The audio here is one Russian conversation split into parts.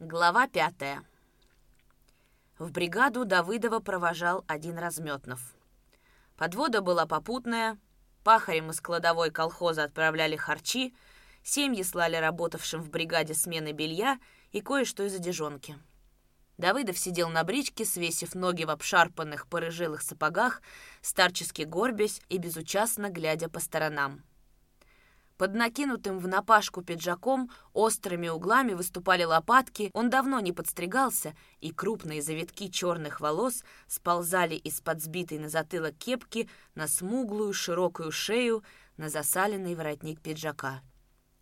Глава пятая. В бригаду Давыдова провожал один Разметнов. Подвода была попутная, пахарем из кладовой колхоза отправляли харчи, семьи слали работавшим в бригаде смены белья и кое-что из одежонки. Давыдов сидел на бричке, свесив ноги в обшарпанных порыжилых сапогах, старчески горбясь и безучастно глядя по сторонам. Под накинутым в напашку пиджаком острыми углами выступали лопатки, он давно не подстригался, и крупные завитки черных волос сползали из-под сбитой на затылок кепки на смуглую широкую шею, на засаленный воротник пиджака.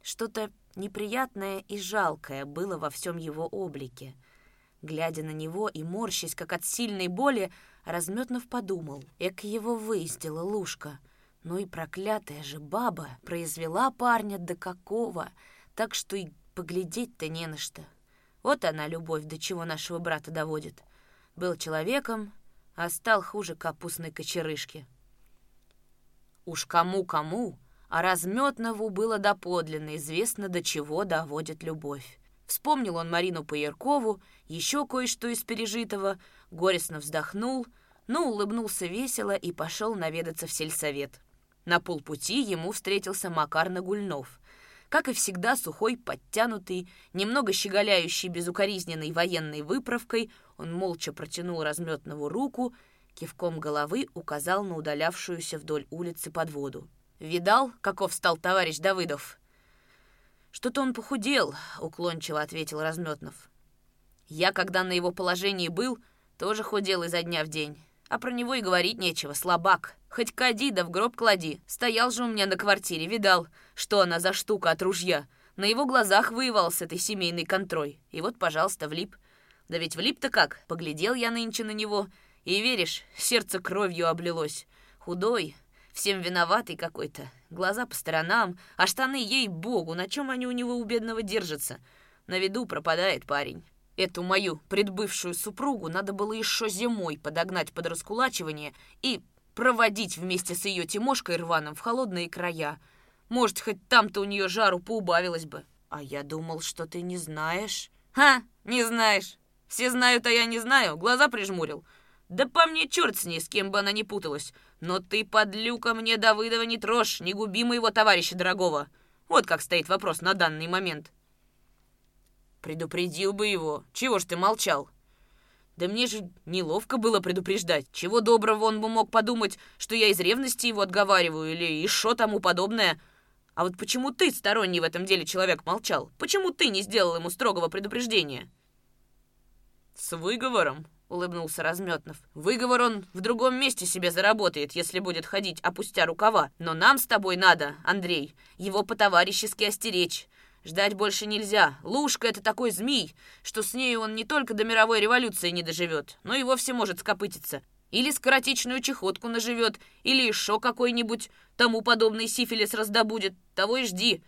Что-то неприятное и жалкое было во всем его облике. Глядя на него и морщась, как от сильной боли, Разметнов подумал, эк его выездила лужка — ну и проклятая же баба произвела парня до какого, так что и поглядеть-то не на что. Вот она, любовь, до чего нашего брата доводит. Был человеком, а стал хуже капустной кочерышки. Уж кому-кому, а Разметнову было доподлинно известно, до чего доводит любовь. Вспомнил он Марину Паяркову, еще кое-что из пережитого, горестно вздохнул, но улыбнулся весело и пошел наведаться в сельсовет. На полпути ему встретился Макар Нагульнов. Как и всегда, сухой, подтянутый, немного щеголяющий безукоризненной военной выправкой, он молча протянул разметную руку, кивком головы указал на удалявшуюся вдоль улицы под воду. «Видал, каков стал товарищ Давыдов?» «Что-то он похудел», — уклончиво ответил Разметнов. «Я, когда на его положении был, тоже худел изо дня в день. А про него и говорить нечего, слабак. Хоть кади да в гроб клади. Стоял же у меня на квартире, видал, что она за штука от ружья. На его глазах воевал с этой семейной контрой. И вот, пожалуйста, влип. Да ведь влип-то как? Поглядел я нынче на него. И веришь, сердце кровью облилось. Худой, всем виноватый какой-то. Глаза по сторонам, а штаны, ей-богу, на чем они у него у бедного держатся? На виду пропадает парень. Эту мою предбывшую супругу надо было еще зимой подогнать под раскулачивание и проводить вместе с ее Тимошкой рваным в холодные края. Может, хоть там-то у нее жару поубавилось бы. А я думал, что ты не знаешь. Ха, не знаешь. Все знают, а я не знаю. Глаза прижмурил. Да по мне черт с ней, с кем бы она ни путалась. Но ты, подлюка, мне Давыдова не трожь, не губи моего товарища дорогого. Вот как стоит вопрос на данный момент. Предупредил бы его. Чего ж ты молчал? Да мне же неловко было предупреждать. Чего доброго он бы мог подумать, что я из ревности его отговариваю или еще тому подобное. А вот почему ты, сторонний в этом деле человек, молчал? Почему ты не сделал ему строгого предупреждения? С выговором, улыбнулся Разметнов. Выговор он в другом месте себе заработает, если будет ходить, опустя рукава. Но нам с тобой надо, Андрей, его по-товарищески остеречь. Ждать больше нельзя. Лушка — это такой змей, что с ней он не только до мировой революции не доживет, но и вовсе может скопытиться. Или скоротечную чехотку наживет, или еще какой-нибудь тому подобный сифилис раздобудет. Того и жди.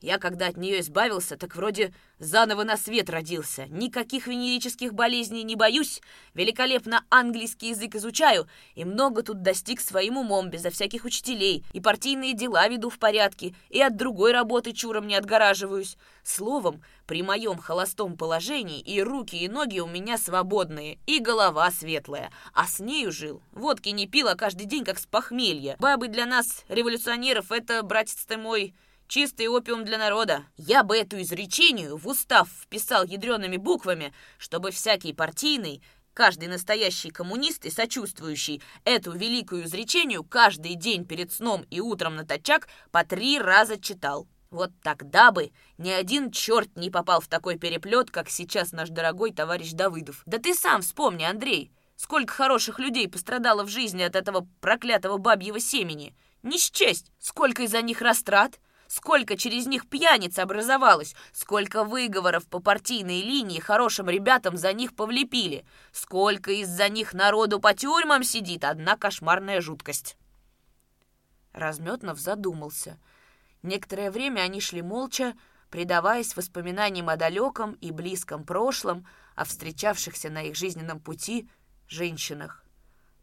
Я, когда от нее избавился, так вроде заново на свет родился. Никаких венерических болезней не боюсь, великолепно английский язык изучаю и много тут достиг своим умом, безо всяких учителей, и партийные дела веду в порядке, и от другой работы чуром не отгораживаюсь. Словом, при моем холостом положении и руки, и ноги у меня свободные, и голова светлая. А с нею жил. Водки не пил, а каждый день как с похмелья. Бабы для нас, революционеров, это, братец ты мой, Чистый опиум для народа. Я бы эту изречению в устав вписал ядреными буквами, чтобы всякий партийный, каждый настоящий коммунист и сочувствующий эту великую изречению каждый день перед сном и утром на тачак по три раза читал. Вот тогда бы ни один черт не попал в такой переплет, как сейчас наш дорогой товарищ Давыдов. Да ты сам вспомни, Андрей, сколько хороших людей пострадало в жизни от этого проклятого бабьего семени. Не счесть, сколько из-за них растрат, Сколько через них пьяниц образовалось, сколько выговоров по партийной линии хорошим ребятам за них повлепили, сколько из-за них народу по тюрьмам сидит, одна кошмарная жуткость. Разметнов задумался. Некоторое время они шли молча, предаваясь воспоминаниям о далеком и близком прошлом, о встречавшихся на их жизненном пути женщинах.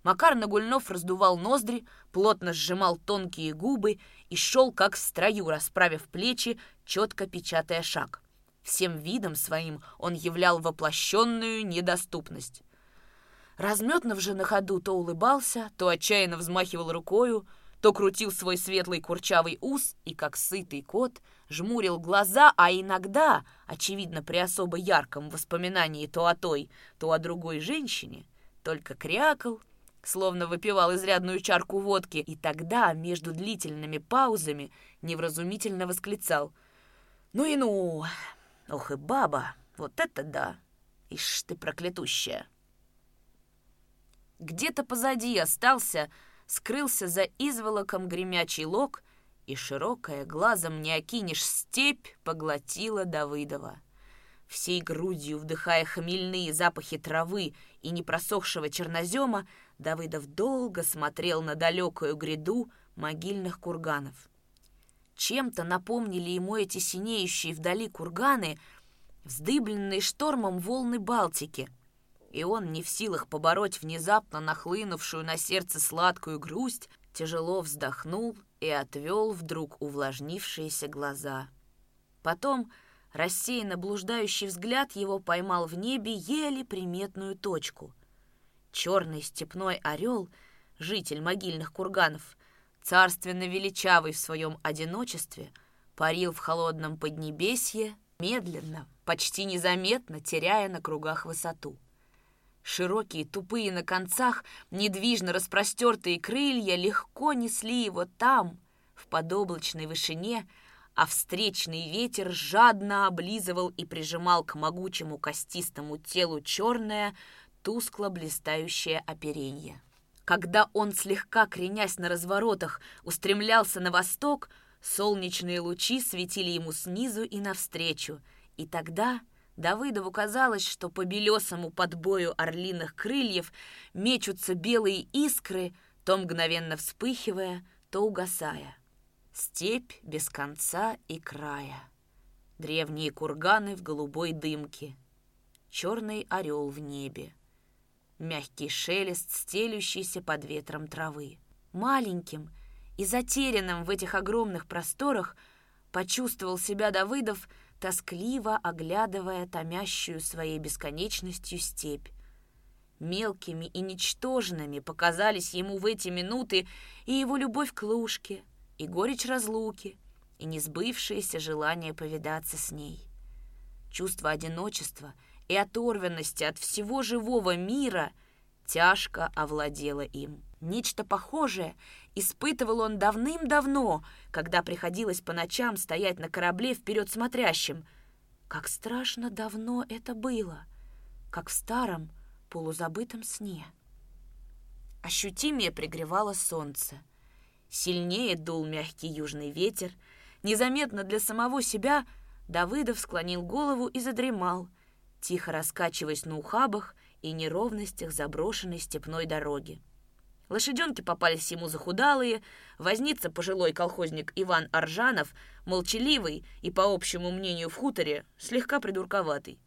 Макар Нагульнов раздувал ноздри, плотно сжимал тонкие губы и шел как в строю, расправив плечи, четко печатая шаг. Всем видом своим он являл воплощенную недоступность. Разметнов же на ходу то улыбался, то отчаянно взмахивал рукою, то крутил свой светлый курчавый ус и, как сытый кот, жмурил глаза, а иногда, очевидно, при особо ярком воспоминании то о той, то о другой женщине, только крякал, словно выпивал изрядную чарку водки, и тогда, между длительными паузами, невразумительно восклицал «Ну и ну! Ох и баба! Вот это да! Ишь ты проклятущая!» Где-то позади остался скрылся за изволоком гремячий лог, и широкая, глазом не окинешь, степь поглотила Давыдова. Всей грудью вдыхая хмельные запахи травы и непросохшего чернозема, Давыдов долго смотрел на далекую гряду могильных курганов. Чем-то напомнили ему эти синеющие вдали курганы, вздыбленные штормом волны Балтики — и он, не в силах побороть внезапно нахлынувшую на сердце сладкую грусть, тяжело вздохнул и отвел вдруг увлажнившиеся глаза. Потом рассеянно блуждающий взгляд его поймал в небе еле приметную точку. Черный степной орел, житель могильных курганов, царственно величавый в своем одиночестве, парил в холодном поднебесье, медленно, почти незаметно теряя на кругах высоту. Широкие, тупые на концах, недвижно распростертые крылья легко несли его там, в подоблачной вышине, а встречный ветер жадно облизывал и прижимал к могучему костистому телу черное, тускло блистающее оперенье. Когда он, слегка кренясь на разворотах, устремлялся на восток, солнечные лучи светили ему снизу и навстречу, и тогда Давыдову казалось, что по белесому подбою орлиных крыльев мечутся белые искры, то мгновенно вспыхивая, то угасая. Степь без конца и края. Древние курганы в голубой дымке. Черный орел в небе. Мягкий шелест, стелющийся под ветром травы. Маленьким и затерянным в этих огромных просторах почувствовал себя Давыдов, тоскливо оглядывая томящую своей бесконечностью степь. Мелкими и ничтожными показались ему в эти минуты и его любовь к Лушке, и горечь разлуки, и несбывшееся желание повидаться с ней. Чувство одиночества и оторванности от всего живого мира тяжко овладело им. Нечто похожее испытывал он давным-давно, когда приходилось по ночам стоять на корабле вперед смотрящим. Как страшно давно это было, как в старом полузабытом сне. Ощутимее пригревало солнце. Сильнее дул мягкий южный ветер. Незаметно для самого себя Давыдов склонил голову и задремал, тихо раскачиваясь на ухабах и неровностях заброшенной степной дороги. Лошаденки попались ему захудалые, возница пожилой колхозник Иван Аржанов, молчаливый и, по общему мнению в хуторе, слегка придурковатый.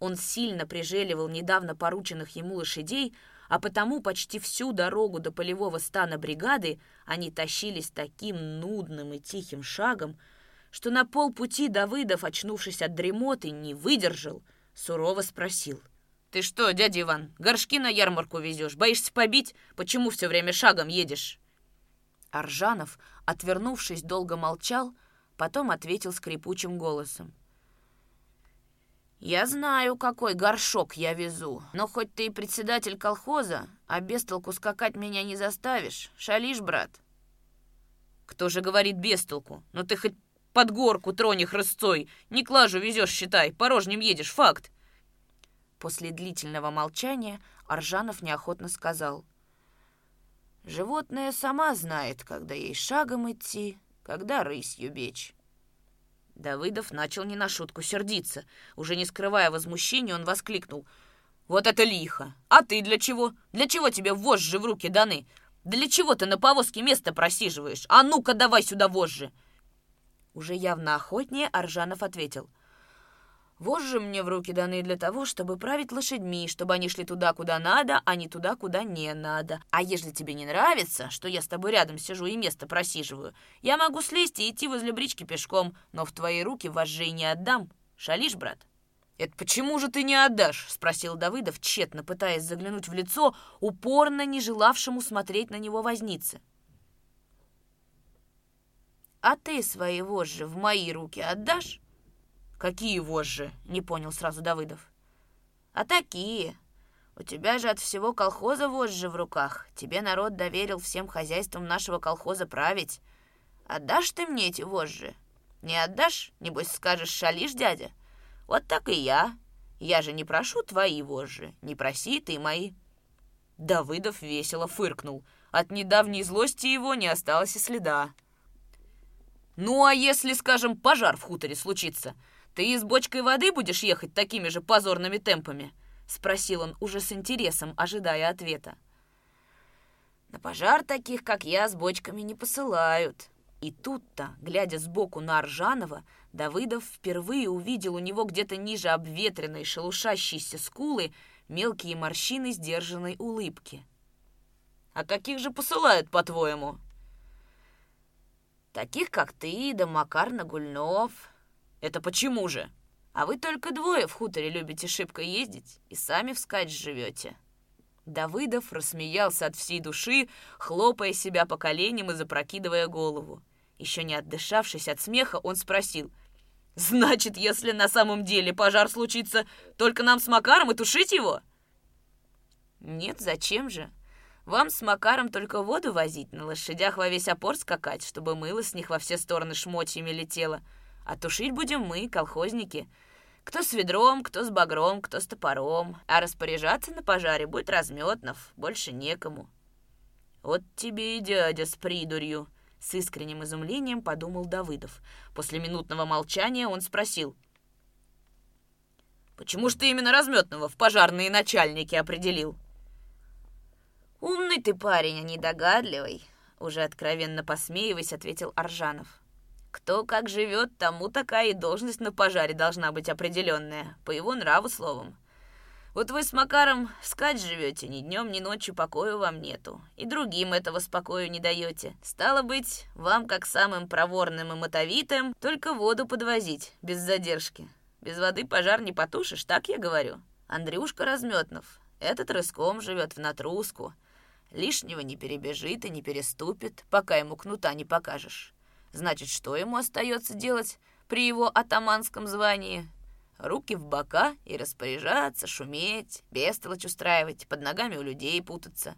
Он сильно прижеливал недавно порученных ему лошадей, а потому почти всю дорогу до полевого стана бригады они тащились таким нудным и тихим шагом, что на полпути Давыдов, очнувшись от дремоты, не выдержал, сурово спросил — «Ты что, дядя Иван, горшки на ярмарку везешь? Боишься побить? Почему все время шагом едешь?» Аржанов, отвернувшись, долго молчал, потом ответил скрипучим голосом. «Я знаю, какой горшок я везу, но хоть ты и председатель колхоза, а без толку скакать меня не заставишь. Шалишь, брат?» «Кто же говорит без толку? Ну ты хоть под горку трони хрысцой, не клажу везешь, считай, порожним едешь, факт!» После длительного молчания Аржанов неохотно сказал. «Животное сама знает, когда ей шагом идти, когда рысью бечь». Давыдов начал не на шутку сердиться. Уже не скрывая возмущения, он воскликнул. «Вот это лихо! А ты для чего? Для чего тебе вожжи в руки даны? Для чего ты на повозке место просиживаешь? А ну-ка давай сюда вожжи!» Уже явно охотнее Аржанов ответил — Вожжи мне в руки даны для того, чтобы править лошадьми, чтобы они шли туда, куда надо, а не туда, куда не надо. А если тебе не нравится, что я с тобой рядом сижу и место просиживаю, я могу слезть и идти возле брички пешком, но в твои руки вожжей не отдам. Шалишь, брат?» «Это почему же ты не отдашь?» — спросил Давыдов, тщетно пытаясь заглянуть в лицо, упорно не желавшему смотреть на него возницы. «А ты свои вожжи в мои руки отдашь?» «Какие вожжи?» — не понял сразу Давыдов. «А такие. У тебя же от всего колхоза вожжи в руках. Тебе народ доверил всем хозяйством нашего колхоза править. Отдашь ты мне эти вожжи? Не отдашь? Небось скажешь, шалишь, дядя?» Вот так и я. Я же не прошу твои вожжи, не проси ты мои». Давыдов весело фыркнул. От недавней злости его не осталось и следа. «Ну, а если, скажем, пожар в хуторе случится, ты с бочкой воды будешь ехать такими же позорными темпами?» — спросил он уже с интересом, ожидая ответа. «На пожар таких, как я, с бочками не посылают». И тут-то, глядя сбоку на Аржанова, Давыдов впервые увидел у него где-то ниже обветренной шелушащейся скулы мелкие морщины сдержанной улыбки. «А каких же посылают, по-твоему?» «Таких, как ты, да Макар Нагульнов». «Это почему же?» «А вы только двое в хуторе любите шибко ездить и сами вскачь живете». Давыдов рассмеялся от всей души, хлопая себя по коленям и запрокидывая голову. Еще не отдышавшись от смеха, он спросил — Значит, если на самом деле пожар случится, только нам с Макаром и тушить его? Нет, зачем же? Вам с Макаром только воду возить, на лошадях во весь опор скакать, чтобы мыло с них во все стороны шмотьями летело. А тушить будем мы, колхозники. Кто с ведром, кто с багром, кто с топором. А распоряжаться на пожаре будет разметнов, больше некому. Вот тебе и дядя с придурью. С искренним изумлением подумал Давыдов. После минутного молчания он спросил. «Почему ж ты именно разметного в пожарные начальники определил?» «Умный ты парень, а недогадливый», — уже откровенно посмеиваясь, ответил Аржанов. «Кто как живет, тому такая и должность на пожаре должна быть определенная, по его нраву словом. Вот вы с Макаром скать живете, ни днем, ни ночью покою вам нету. И другим этого спокою не даете. Стало быть, вам, как самым проворным и мотовитым, только воду подвозить, без задержки. Без воды пожар не потушишь, так я говорю. Андрюшка Разметнов, этот рыском живет в натруску. Лишнего не перебежит и не переступит, пока ему кнута не покажешь. Значит, что ему остается делать при его атаманском звании? руки в бока и распоряжаться, шуметь, бестолочь устраивать, под ногами у людей путаться.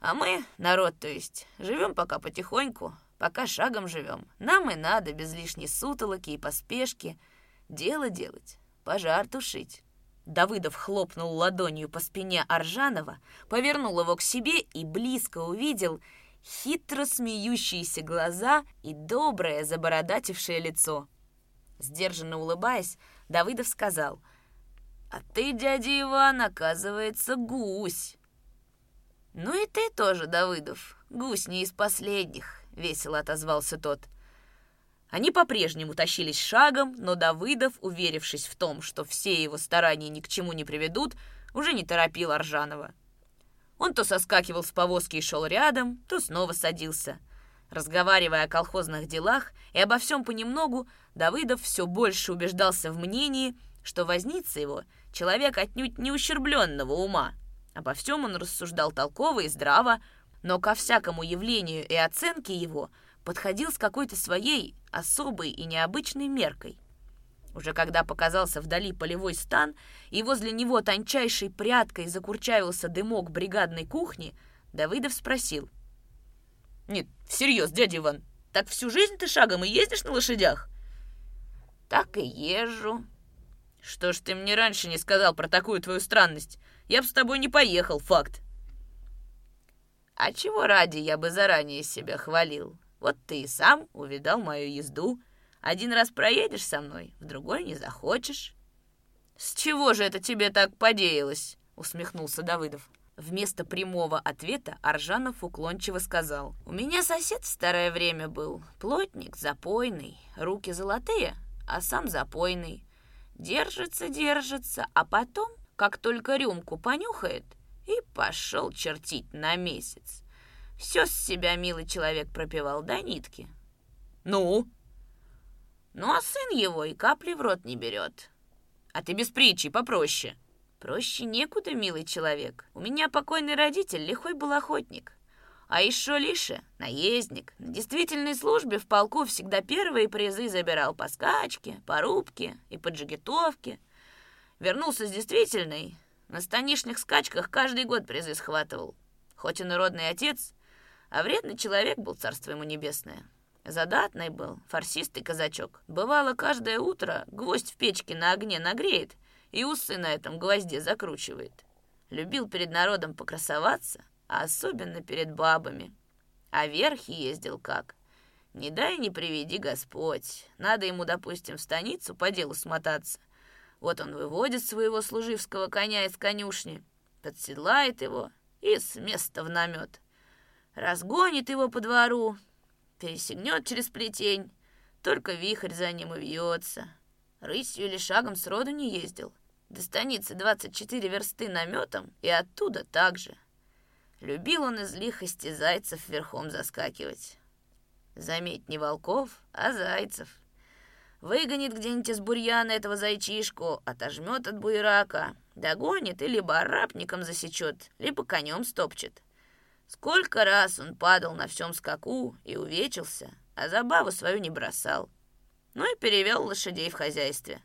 А мы, народ то есть, живем пока потихоньку, пока шагом живем. Нам и надо без лишней сутолоки и поспешки дело делать, пожар тушить. Давыдов хлопнул ладонью по спине Аржанова, повернул его к себе и близко увидел хитро смеющиеся глаза и доброе забородатившее лицо. Сдержанно улыбаясь, Давыдов сказал, «А ты, дядя Иван, оказывается, гусь». «Ну и ты тоже, Давыдов, гусь не из последних», — весело отозвался тот. Они по-прежнему тащились шагом, но Давыдов, уверившись в том, что все его старания ни к чему не приведут, уже не торопил Аржанова. Он то соскакивал с повозки и шел рядом, то снова садился. Разговаривая о колхозных делах и обо всем понемногу, Давыдов все больше убеждался в мнении, что возница его — человек отнюдь не ущербленного ума. Обо всем он рассуждал толково и здраво, но ко всякому явлению и оценке его подходил с какой-то своей особой и необычной меркой. Уже когда показался вдали полевой стан, и возле него тончайшей прядкой закурчавился дымок бригадной кухни, Давыдов спросил — нет, всерьез, дядя Иван, так всю жизнь ты шагом и ездишь на лошадях? Так и езжу. Что ж ты мне раньше не сказал про такую твою странность? Я бы с тобой не поехал, факт. А чего ради я бы заранее себя хвалил? Вот ты и сам увидал мою езду. Один раз проедешь со мной, в другой не захочешь. С чего же это тебе так подеялось? Усмехнулся Давыдов. Вместо прямого ответа Аржанов уклончиво сказал. «У меня сосед в старое время был. Плотник, запойный, руки золотые, а сам запойный. Держится, держится, а потом, как только рюмку понюхает, и пошел чертить на месяц. Все с себя милый человек пропивал до нитки». «Ну?» Ну а сын его и капли в рот не берет. А ты без притчи, попроще. Проще некуда, милый человек. У меня покойный родитель лихой был охотник. А еще Лиша, наездник, на действительной службе в полку всегда первые призы забирал по скачке, по рубке и по джигитовке. Вернулся с действительной, на станишных скачках каждый год призы схватывал. Хоть и народный отец, а вредный человек был, царство ему небесное. Задатный был, фарсистый казачок. Бывало, каждое утро гвоздь в печке на огне нагреет и усы на этом гвозде закручивает. Любил перед народом покрасоваться, а особенно перед бабами. А верхи ездил как? Не дай не приведи Господь. Надо ему, допустим, в станицу по делу смотаться. Вот он выводит своего служивского коня из конюшни, подседлает его и с места в намет. Разгонит его по двору, пересегнет через плетень, только вихрь за ним и вьется. Рысью или шагом сроду не ездил. До станицы 24 версты наметом и оттуда также. Любил он из лихости зайцев верхом заскакивать. Заметь, не волков, а зайцев. Выгонит где-нибудь из бурьяна этого зайчишку, отожмет от буерака, догонит и либо арапником засечет, либо конем стопчет. Сколько раз он падал на всем скаку и увечился, а забаву свою не бросал. Ну и перевел лошадей в хозяйстве.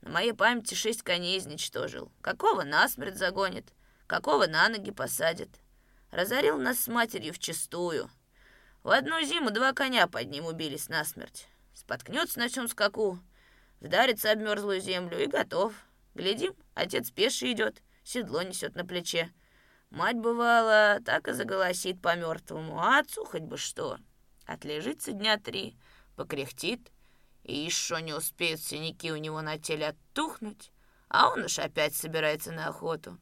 На моей памяти шесть коней изничтожил. Какого насмерть загонит, какого на ноги посадит. Разорил нас с матерью вчистую. В одну зиму два коня под ним убились насмерть. Споткнется на всем скаку, вдарится об мерзлую землю и готов. Глядим, отец пеший идет, седло несет на плече. Мать, бывала, так и заголосит по-мертвому, а отцу хоть бы что. Отлежится дня три, покряхтит, и еще не успеют синяки у него на теле оттухнуть, а он уж опять собирается на охоту.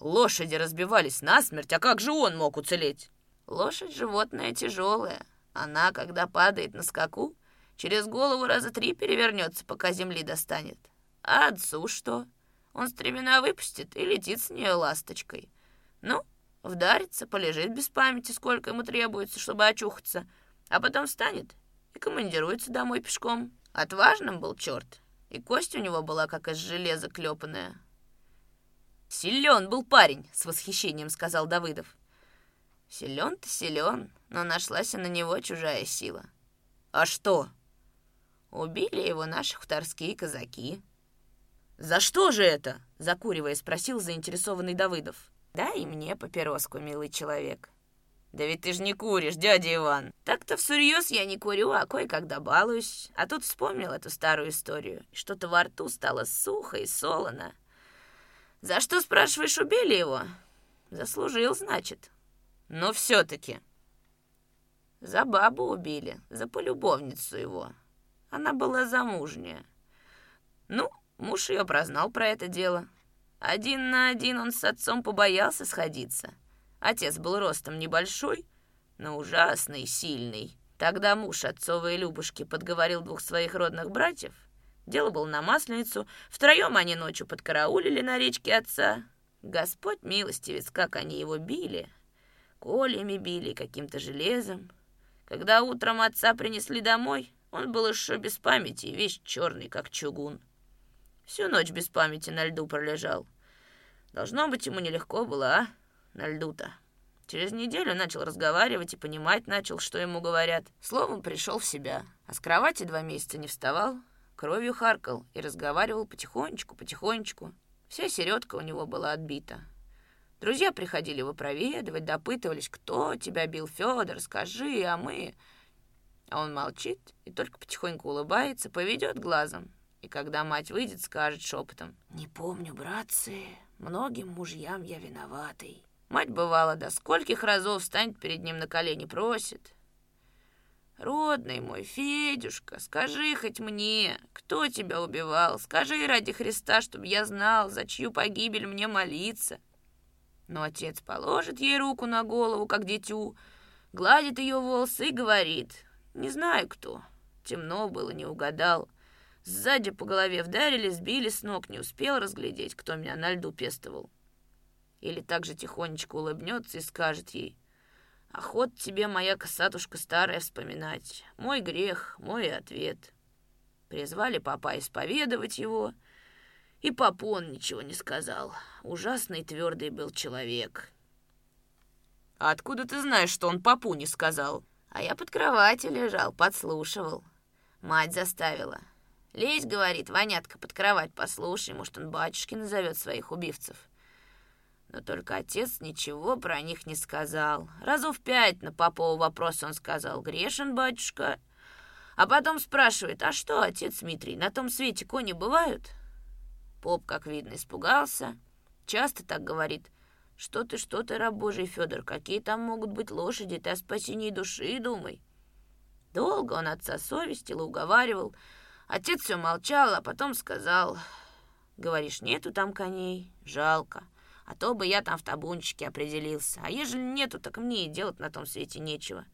Лошади разбивались насмерть, а как же он мог уцелеть? Лошадь — животное тяжелое. Она, когда падает на скаку, через голову раза три перевернется, пока земли достанет. А отцу что? — он стремена выпустит и летит с нее ласточкой. Ну, вдарится, полежит без памяти, сколько ему требуется, чтобы очухаться, а потом встанет и командируется домой пешком. Отважным был черт, и кость у него была как из железа клепанная. «Силен был парень!» — с восхищением сказал Давыдов. «Силен-то силен, но нашлась и на него чужая сила». «А что?» «Убили его наши хуторские казаки». «За что же это?» — закуривая, спросил заинтересованный Давыдов. «Дай мне папироску, милый человек». «Да ведь ты ж не куришь, дядя Иван!» «Так-то всерьез я не курю, а кое-когда балуюсь. А тут вспомнил эту старую историю. Что-то во рту стало сухо и солоно. За что, спрашиваешь, убили его? Заслужил, значит. Но все-таки...» За бабу убили, за полюбовницу его. Она была замужняя. Ну, Муж ее прознал про это дело. Один на один он с отцом побоялся сходиться. Отец был ростом небольшой, но ужасный, сильный. Тогда муж отцовой Любушки подговорил двух своих родных братьев. Дело было на Масленицу. Втроем они ночью подкараулили на речке отца. Господь милостивец, как они его били. Колями били, каким-то железом. Когда утром отца принесли домой, он был еще без памяти, весь черный, как чугун. Всю ночь без памяти на льду пролежал. Должно быть, ему нелегко было, а? На льду-то. Через неделю начал разговаривать и понимать начал, что ему говорят. Словом, пришел в себя. А с кровати два месяца не вставал, кровью харкал и разговаривал потихонечку, потихонечку. Вся середка у него была отбита. Друзья приходили его проведывать, допытывались, кто тебя бил, Федор, скажи, а мы... А он молчит и только потихоньку улыбается, поведет глазом, и когда мать выйдет, скажет шепотом. «Не помню, братцы, многим мужьям я виноватый». Мать бывала до скольких разов встанет перед ним на колени, просит. «Родный мой, Федюшка, скажи хоть мне, кто тебя убивал? Скажи ради Христа, чтобы я знал, за чью погибель мне молиться». Но отец положит ей руку на голову, как дитю, гладит ее волосы и говорит, «Не знаю кто, темно было, не угадал». Сзади по голове вдарили, сбили с ног, не успел разглядеть, кто меня на льду пестовал. Или так же тихонечко улыбнется и скажет ей, Охот тебе, моя косатушка старая, вспоминать. Мой грех, мой ответ. Призвали папа исповедовать его, и папу он ничего не сказал. Ужасный твердый был человек. А откуда ты знаешь, что он папу не сказал? А я под кроватью лежал, подслушивал. Мать заставила. Лезь, говорит, Ванятка, под кровать послушай, может, он батюшки назовет своих убивцев. Но только отец ничего про них не сказал. Разов пять на папова вопрос он сказал, грешен, батюшка. А потом спрашивает, а что, отец Дмитрий, на том свете кони бывают? Поп, как видно, испугался. Часто так говорит. Что ты, что ты, раб Божий Федор, какие там могут быть лошади, ты о спасении души думай. Долго он отца совестил и уговаривал. Отец все молчал, а потом сказал, говоришь, нету там коней, жалко. А то бы я там в табунчике определился. А ежели нету, так мне и делать на том свете нечего.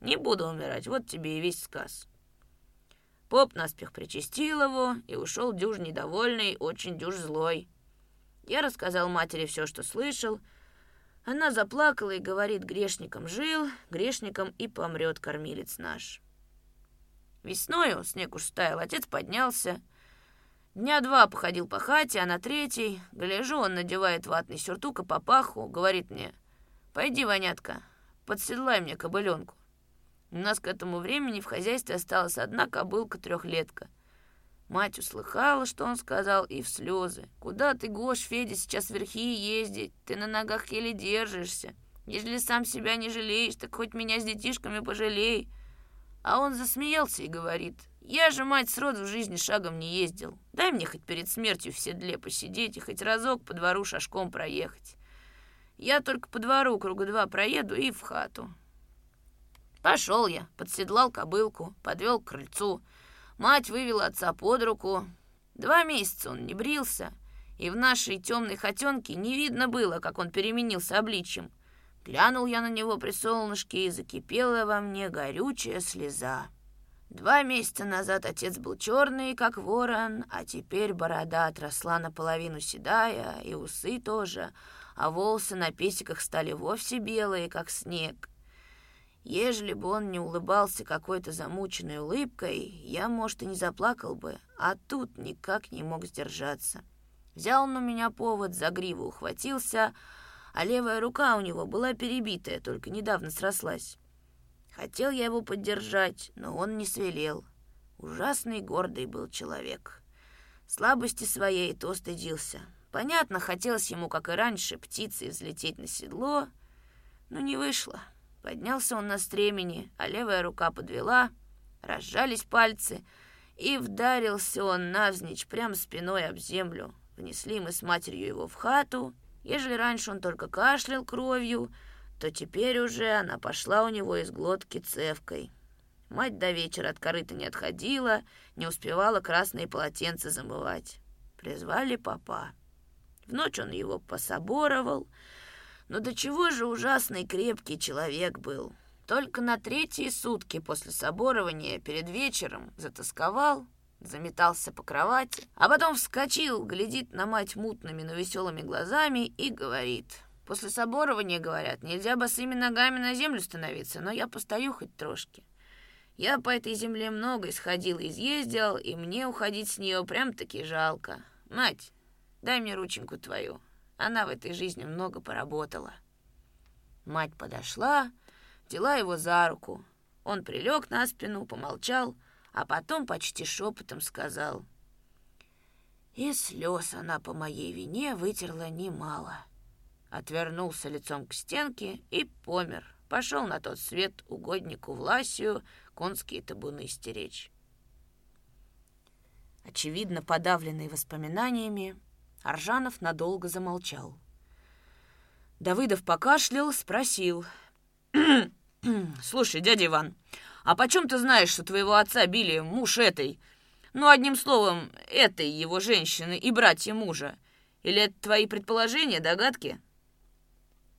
Не буду умирать, вот тебе и весь сказ. Поп наспех причастил его и ушел дюж недовольный, очень дюж злой. Я рассказал матери все, что слышал. Она заплакала и говорит, грешником жил, грешником и помрет кормилец наш. Весною снег уж стаял, отец поднялся, Дня два походил по хате, а на третий, гляжу, он надевает ватный сюртук и папаху, говорит мне, «Пойди, Ванятка, подседлай мне кобыленку». У нас к этому времени в хозяйстве осталась одна кобылка-трехлетка. Мать услыхала, что он сказал, и в слезы. «Куда ты, Гош, Федя, сейчас верхи ездить? Ты на ногах еле держишься. Если сам себя не жалеешь, так хоть меня с детишками пожалей». А он засмеялся и говорит, «Я же, мать, сроду в жизни шагом не ездил. Дай мне хоть перед смертью в седле посидеть и хоть разок по двору шашком проехать. Я только по двору круга два проеду и в хату». Пошел я, подседлал кобылку, подвел к крыльцу. Мать вывела отца под руку. Два месяца он не брился, и в нашей темной хотенке не видно было, как он переменился обличьем. Глянул я на него при солнышке, и закипела во мне горючая слеза. Два месяца назад отец был черный, как ворон, а теперь борода отросла наполовину седая, и усы тоже, а волосы на песиках стали вовсе белые, как снег. Ежели бы он не улыбался какой-то замученной улыбкой, я, может, и не заплакал бы, а тут никак не мог сдержаться. Взял он у меня повод, за гриву ухватился — а левая рука у него была перебитая, только недавно срослась. Хотел я его поддержать, но он не свелел. Ужасный гордый был человек. Слабости своей то стыдился. Понятно, хотелось ему, как и раньше, птицей взлететь на седло, но не вышло. Поднялся он на стремени, а левая рука подвела, разжались пальцы, и вдарился он навзничь прямо спиной об землю. Внесли мы с матерью его в хату, Ежели раньше он только кашлял кровью, то теперь уже она пошла у него из глотки цевкой. Мать до вечера от корыта не отходила, не успевала красные полотенца замывать. Призвали папа. В ночь он его пособоровал, но до чего же ужасный крепкий человек был. Только на третьи сутки после соборования перед вечером затасковал, заметался по кровати, а потом вскочил, глядит на мать мутными, но веселыми глазами и говорит. После соборования, говорят, нельзя босыми ногами на землю становиться, но я постою хоть трошки. Я по этой земле много исходил и изъездил, и мне уходить с нее прям-таки жалко. Мать, дай мне рученьку твою. Она в этой жизни много поработала. Мать подошла, взяла его за руку. Он прилег на спину, помолчал — а потом почти шепотом сказал. И слез она по моей вине вытерла немало. Отвернулся лицом к стенке и помер. Пошел на тот свет угоднику Власию конские табуны стеречь. Очевидно, подавленный воспоминаниями, Аржанов надолго замолчал. Давыдов покашлял, спросил. «Слушай, дядя Иван, а почем ты знаешь, что твоего отца били муж этой? Ну, одним словом, этой его женщины и братья мужа. Или это твои предположения, догадки?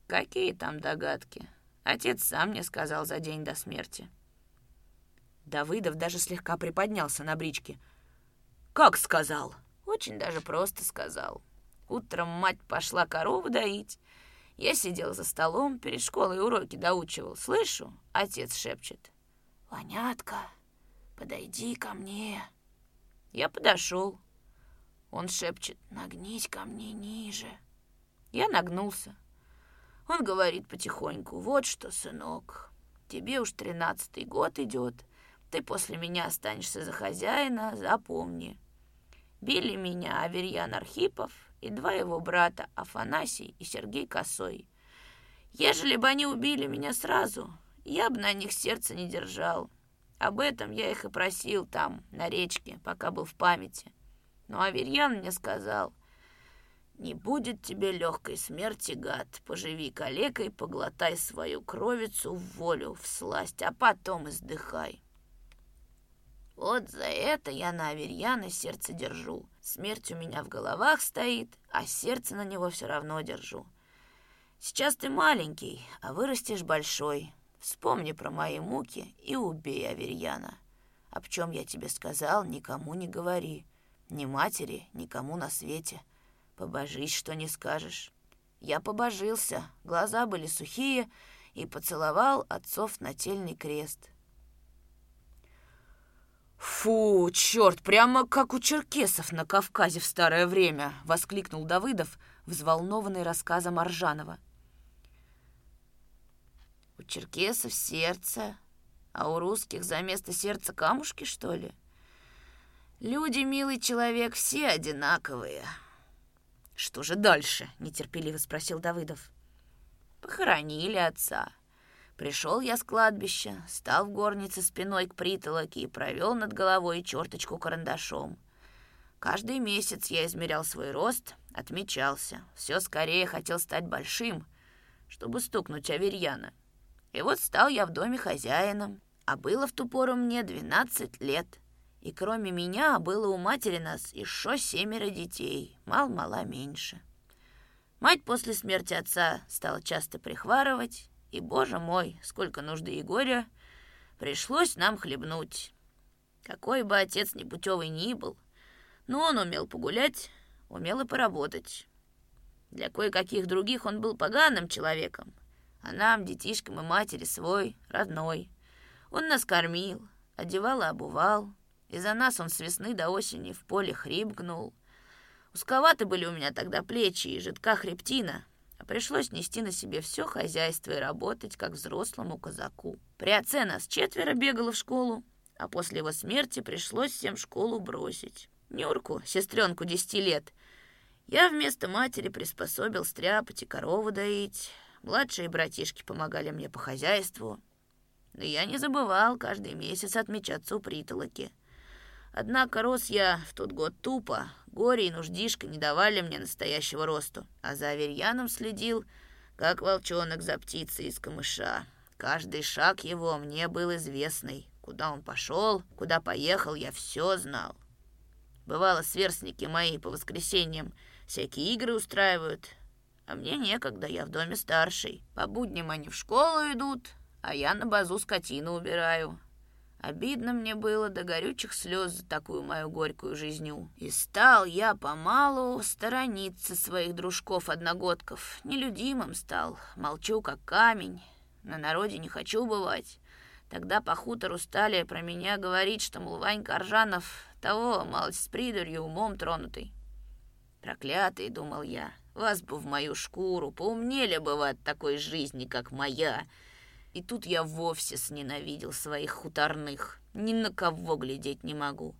Какие там догадки? Отец сам мне сказал за день до смерти. Давыдов даже слегка приподнялся на бричке. «Как сказал?» «Очень даже просто сказал. Утром мать пошла корову доить, Я сидел за столом, перед школой уроки доучивал. Слышу, отец шепчет. «Ванятка, подойди ко мне». Я подошел. Он шепчет, «Нагнись ко мне ниже». Я нагнулся. Он говорит потихоньку, «Вот что, сынок, тебе уж тринадцатый год идет, ты после меня останешься за хозяина, запомни. Били меня Аверьян Архипов и два его брата Афанасий и Сергей Косой. Ежели бы они убили меня сразу, я бы на них сердце не держал. Об этом я их и просил там, на речке, пока был в памяти. Но Аверьян мне сказал, «Не будет тебе легкой смерти, гад. Поживи калекой, поглотай свою кровицу в волю, в сласть, а потом издыхай». Вот за это я на Аверьяна сердце держу. Смерть у меня в головах стоит, а сердце на него все равно держу. Сейчас ты маленький, а вырастешь большой. Вспомни про мои муки и убей Аверьяна. Об чем я тебе сказал, никому не говори. Ни матери, никому на свете. Побожись, что не скажешь. Я побожился, глаза были сухие, и поцеловал отцов нательный крест. «Фу, черт, прямо как у черкесов на Кавказе в старое время!» — воскликнул Давыдов, взволнованный рассказом Аржанова. «У черкесов сердце, а у русских за место сердца камушки, что ли? Люди, милый человек, все одинаковые». «Что же дальше?» — нетерпеливо спросил Давыдов. «Похоронили отца». Пришел я с кладбища, стал в горнице спиной к притолоке и провел над головой черточку карандашом. Каждый месяц я измерял свой рост, отмечался. Все скорее хотел стать большим, чтобы стукнуть Аверьяна. И вот стал я в доме хозяином, а было в ту пору мне 12 лет. И кроме меня было у матери нас еще семеро детей, мал-мала меньше. Мать после смерти отца стала часто прихварывать, и, боже мой, сколько нужды и горя пришлось нам хлебнуть. Какой бы отец непутевый ни был, но он умел погулять, умел и поработать. Для кое-каких других он был поганым человеком, а нам, детишкам и матери, свой, родной. Он нас кормил, одевал и обувал, и за нас он с весны до осени в поле хрип гнул. Узковаты были у меня тогда плечи и жидка хребтина, а пришлось нести на себе все хозяйство и работать, как взрослому казаку. При отце нас четверо бегало в школу, а после его смерти пришлось всем школу бросить. Нюрку, сестренку десяти лет, я вместо матери приспособил стряпать и корову доить. Младшие братишки помогали мне по хозяйству. Но я не забывал каждый месяц отмечаться у притолоки. Однако рос я в тот год тупо, Горе и нуждишка не давали мне настоящего росту, а за Аверьяном следил, как волчонок за птицей из камыша. Каждый шаг его мне был известный. Куда он пошел, куда поехал, я все знал. Бывало, сверстники мои по воскресеньям всякие игры устраивают, а мне некогда, я в доме старший. По будням они в школу идут, а я на базу скотину убираю. Обидно мне было до горючих слез за такую мою горькую жизнью. И стал я помалу сторониться своих дружков-одногодков. Нелюдимым стал, молчу как камень. На народе не хочу бывать. Тогда по хутору стали про меня говорить, что, мол, Ванька Аржанов того, малость с придурью, умом тронутый. Проклятый, думал я, вас бы в мою шкуру, поумнели бы вы от такой жизни, как моя, — и тут я вовсе сненавидел своих хуторных. Ни на кого глядеть не могу.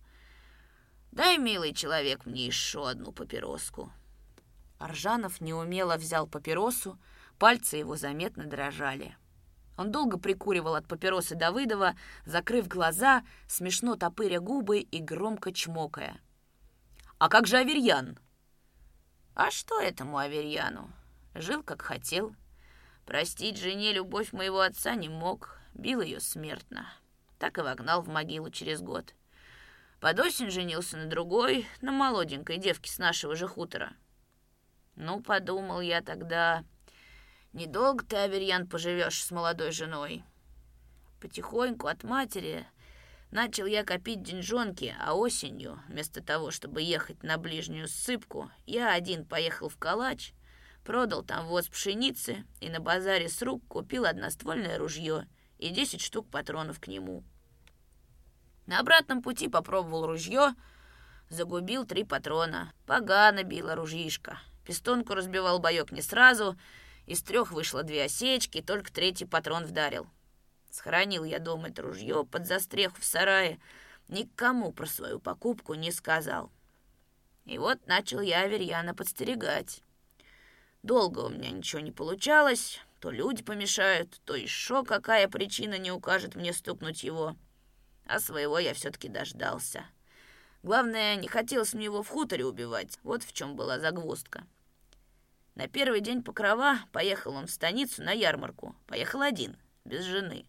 Дай, милый человек, мне еще одну папироску. Аржанов неумело взял папиросу, пальцы его заметно дрожали. Он долго прикуривал от папиросы Давыдова, закрыв глаза, смешно топыря губы и громко чмокая. «А как же Аверьян?» «А что этому Аверьяну? Жил, как хотел». Простить жене любовь моего отца не мог, бил ее смертно. Так и вогнал в могилу через год. Под осень женился на другой, на молоденькой девке с нашего же хутора. Ну, подумал я тогда, недолго ты, Аверьян, поживешь с молодой женой. Потихоньку от матери начал я копить деньжонки, а осенью, вместо того, чтобы ехать на ближнюю ссыпку, я один поехал в калач — Продал там воз пшеницы и на базаре с рук купил одноствольное ружье и 10 штук патронов к нему. На обратном пути попробовал ружье, загубил три патрона. Погано било ружьишко. Пистонку разбивал боек не сразу, из трех вышло две осечки, только третий патрон вдарил. Схоронил я дома это ружье под застреху в сарае, никому про свою покупку не сказал. И вот начал я Аверьяна подстерегать. Долго у меня ничего не получалось, то люди помешают, то еще какая причина не укажет мне стукнуть его. А своего я все-таки дождался. Главное, не хотелось мне его в хуторе убивать, вот в чем была загвоздка. На первый день покрова поехал он в станицу на ярмарку. Поехал один, без жены.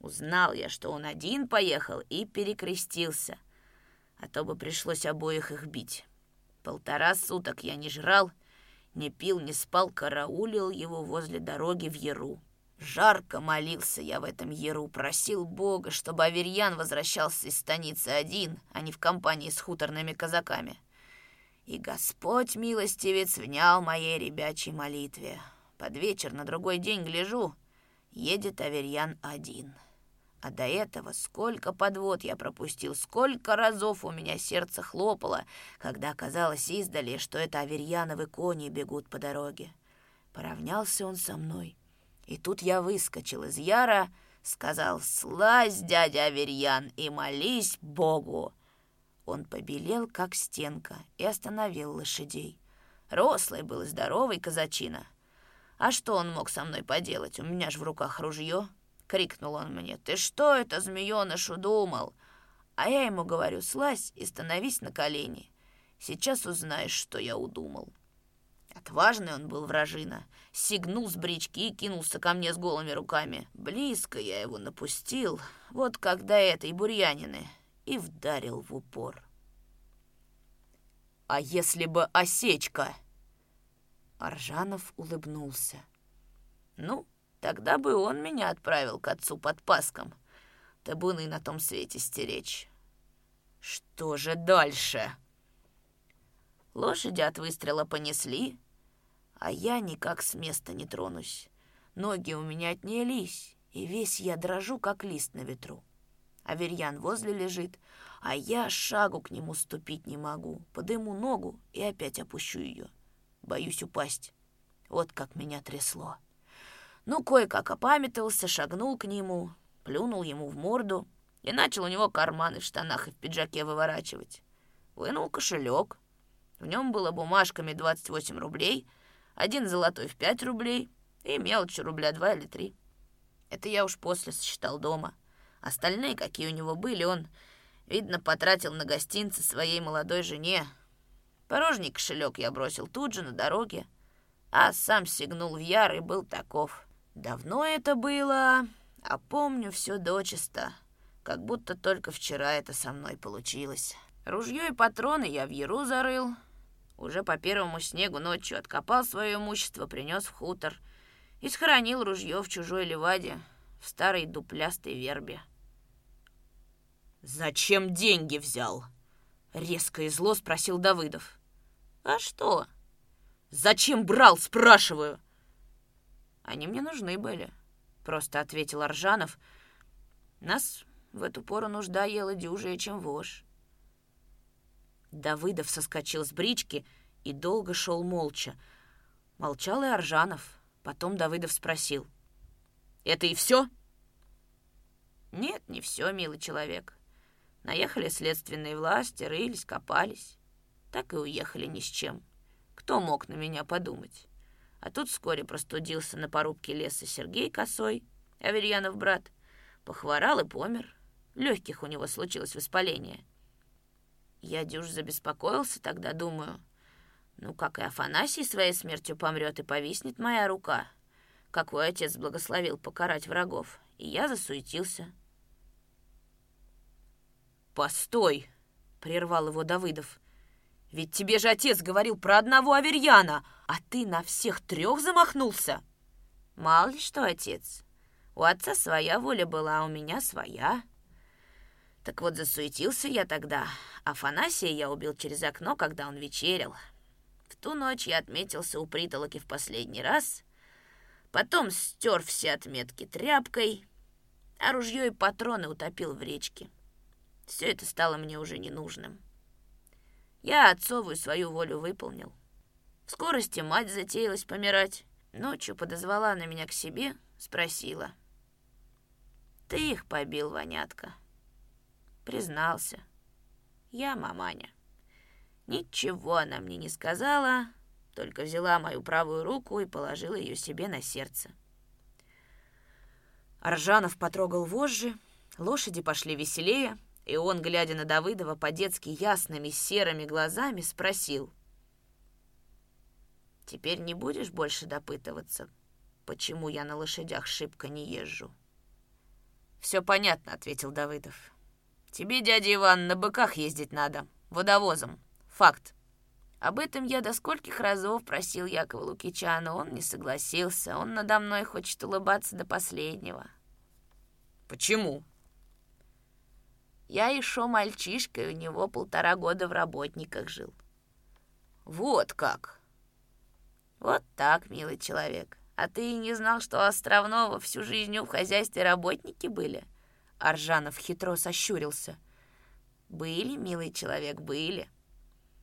Узнал я, что он один поехал и перекрестился. А то бы пришлось обоих их бить. Полтора суток я не жрал, не пил, не спал, караулил его возле дороги в Яру. Жарко молился я в этом Яру, просил Бога, чтобы Аверьян возвращался из станицы один, а не в компании с хуторными казаками. И Господь милостивец внял моей ребячей молитве. Под вечер на другой день гляжу, едет Аверьян один. А до этого сколько подвод я пропустил, сколько разов у меня сердце хлопало, когда оказалось издали, что это Аверьяновы кони бегут по дороге. Поравнялся он со мной, и тут я выскочил из яра, сказал «Слазь, дядя Аверьян, и молись Богу!» Он побелел, как стенка, и остановил лошадей. Рослый был и здоровый казачина. А что он мог со мной поделать? У меня ж в руках ружье. Крикнул он мне. «Ты что это, змееныш, удумал?» А я ему говорю, слазь и становись на колени. Сейчас узнаешь, что я удумал. Отважный он был вражина. Сигнул с брички и кинулся ко мне с голыми руками. Близко я его напустил, вот когда этой бурьянины и вдарил в упор. «А если бы осечка?» Аржанов улыбнулся. «Ну, тогда бы он меня отправил к отцу под паском. Табуны на том свете стеречь». «Что же дальше?» Лошади от выстрела понесли, а я никак с места не тронусь. Ноги у меня отнялись, и весь я дрожу, как лист на ветру. Аверьян возле лежит, а я шагу к нему ступить не могу. Подыму ногу и опять опущу ее. Боюсь упасть. Вот как меня трясло. Ну, кое-как опамятовался, шагнул к нему, плюнул ему в морду и начал у него карманы в штанах и в пиджаке выворачивать. Вынул кошелек. В нем было бумажками 28 рублей, один золотой в 5 рублей и мелочь рубля 2 или 3. Это я уж после сосчитал дома. Остальные, какие у него были, он, видно, потратил на гостинцы своей молодой жене. Порожний кошелек я бросил тут же на дороге, а сам сигнул в яр и был таков. Давно это было, а помню все дочисто, как будто только вчера это со мной получилось. Ружье и патроны я в яру зарыл, уже по первому снегу ночью откопал свое имущество, принес в хутор и схоронил ружье в чужой леваде, в старой дуплястой вербе. «Зачем деньги взял?» — резко и зло спросил Давыдов. «А что?» «Зачем брал, спрашиваю?» «Они мне нужны были», — просто ответил Аржанов. «Нас в эту пору нужда ела дюжее, чем вошь». Давыдов соскочил с брички и долго шел молча. Молчал и Аржанов. Потом Давыдов спросил. «Это и все?» «Нет, не все, милый человек. Наехали следственные власти, рылись, копались. Так и уехали ни с чем. Кто мог на меня подумать? А тут вскоре простудился на порубке леса Сергей Косой, Аверьянов брат. Похворал и помер. Легких у него случилось воспаление. Я дюж забеспокоился тогда, думаю. Ну, как и Афанасий своей смертью помрет, и повиснет моя рука. Какой отец благословил покарать врагов. И я засуетился. «Постой!» — прервал его Давыдов. «Ведь тебе же отец говорил про одного Аверьяна, а ты на всех трех замахнулся!» «Мало ли что, отец. У отца своя воля была, а у меня своя. Так вот, засуетился я тогда. Афанасия я убил через окно, когда он вечерял. В ту ночь я отметился у притолоки в последний раз, потом стер все отметки тряпкой, а ружье и патроны утопил в речке. Все это стало мне уже ненужным. Я отцовую свою волю выполнил. В скорости мать затеялась помирать. Ночью подозвала на меня к себе, спросила. «Ты их побил, вонятка?» Признался. «Я маманя». Ничего она мне не сказала, только взяла мою правую руку и положила ее себе на сердце. Аржанов потрогал вожжи, лошади пошли веселее, и он, глядя на Давыдова по-детски ясными серыми глазами, спросил. «Теперь не будешь больше допытываться, почему я на лошадях шибко не езжу?» «Все понятно», — ответил Давыдов. «Тебе, дядя Иван, на быках ездить надо, водовозом. Факт. Об этом я до скольких разов просил Якова Лукича, но он не согласился. Он надо мной хочет улыбаться до последнего. Почему? Я еще мальчишкой, у него полтора года в работниках жил. Вот как. Вот так, милый человек. А ты не знал, что у Островного всю жизнь в хозяйстве работники были? Аржанов хитро сощурился. Были, милый человек, были.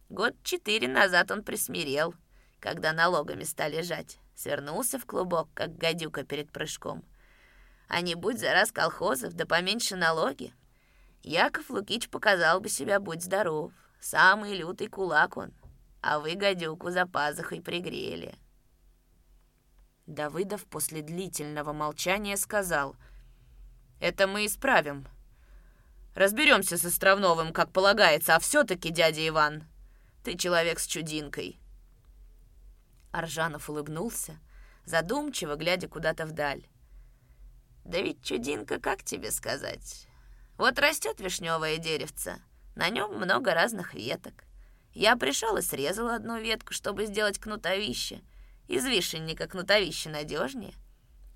Год четыре назад он присмирел, когда налогами стали жать. Свернулся в клубок, как гадюка перед прыжком. А не будь за раз колхозов, да поменьше налоги. Яков Лукич показал бы себя, будь здоров. Самый лютый кулак он. А вы гадюку за пазухой пригрели. Давыдов после длительного молчания сказал, «Это мы исправим. Разберемся с Островновым, как полагается, а все-таки, дядя Иван, ты человек с чудинкой». Аржанов улыбнулся, задумчиво глядя куда-то вдаль. «Да ведь чудинка, как тебе сказать? Вот растет вишневое деревце, на нем много разных веток. Я пришел и срезал одну ветку, чтобы сделать кнутовище. Из вишенника кнутовище надежнее.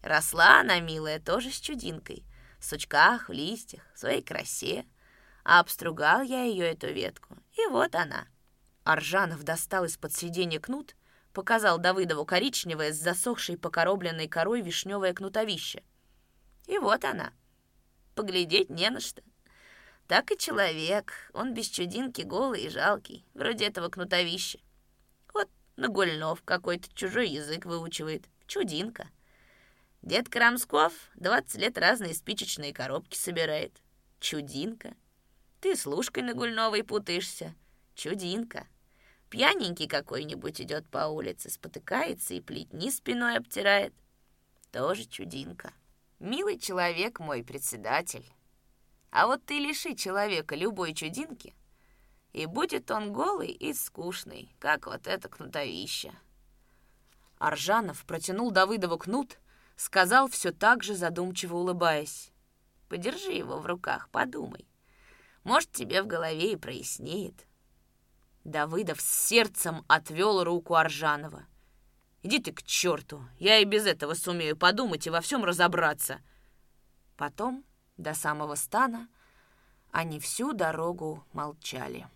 Росла она, милая, тоже с чудинкой, в сучках, в листьях, в своей красе. А обстругал я ее, эту ветку, и вот она — Аржанов достал из-под сиденья кнут, показал Давыдову коричневое с засохшей покоробленной корой вишневое кнутовище. И вот она. Поглядеть не на что. Так и человек, он без чудинки голый и жалкий, вроде этого кнутовища. Вот Нагульнов какой-то чужой язык выучивает. Чудинка. Дед Крамсков 20 лет разные спичечные коробки собирает. Чудинка. Ты с Лушкой Нагульновой путаешься. Чудинка. Пьяненький какой-нибудь идет по улице, спотыкается и плетни спиной обтирает. Тоже чудинка. Милый человек мой председатель. А вот ты лиши человека любой чудинки, и будет он голый и скучный, как вот это кнутовище. Аржанов протянул Давыдову кнут, сказал все так же задумчиво улыбаясь. «Подержи его в руках, подумай. Может, тебе в голове и прояснеет». Давыдов с сердцем отвел руку Аржанова. «Иди ты к черту! Я и без этого сумею подумать и во всем разобраться!» Потом, до самого стана, они всю дорогу молчали.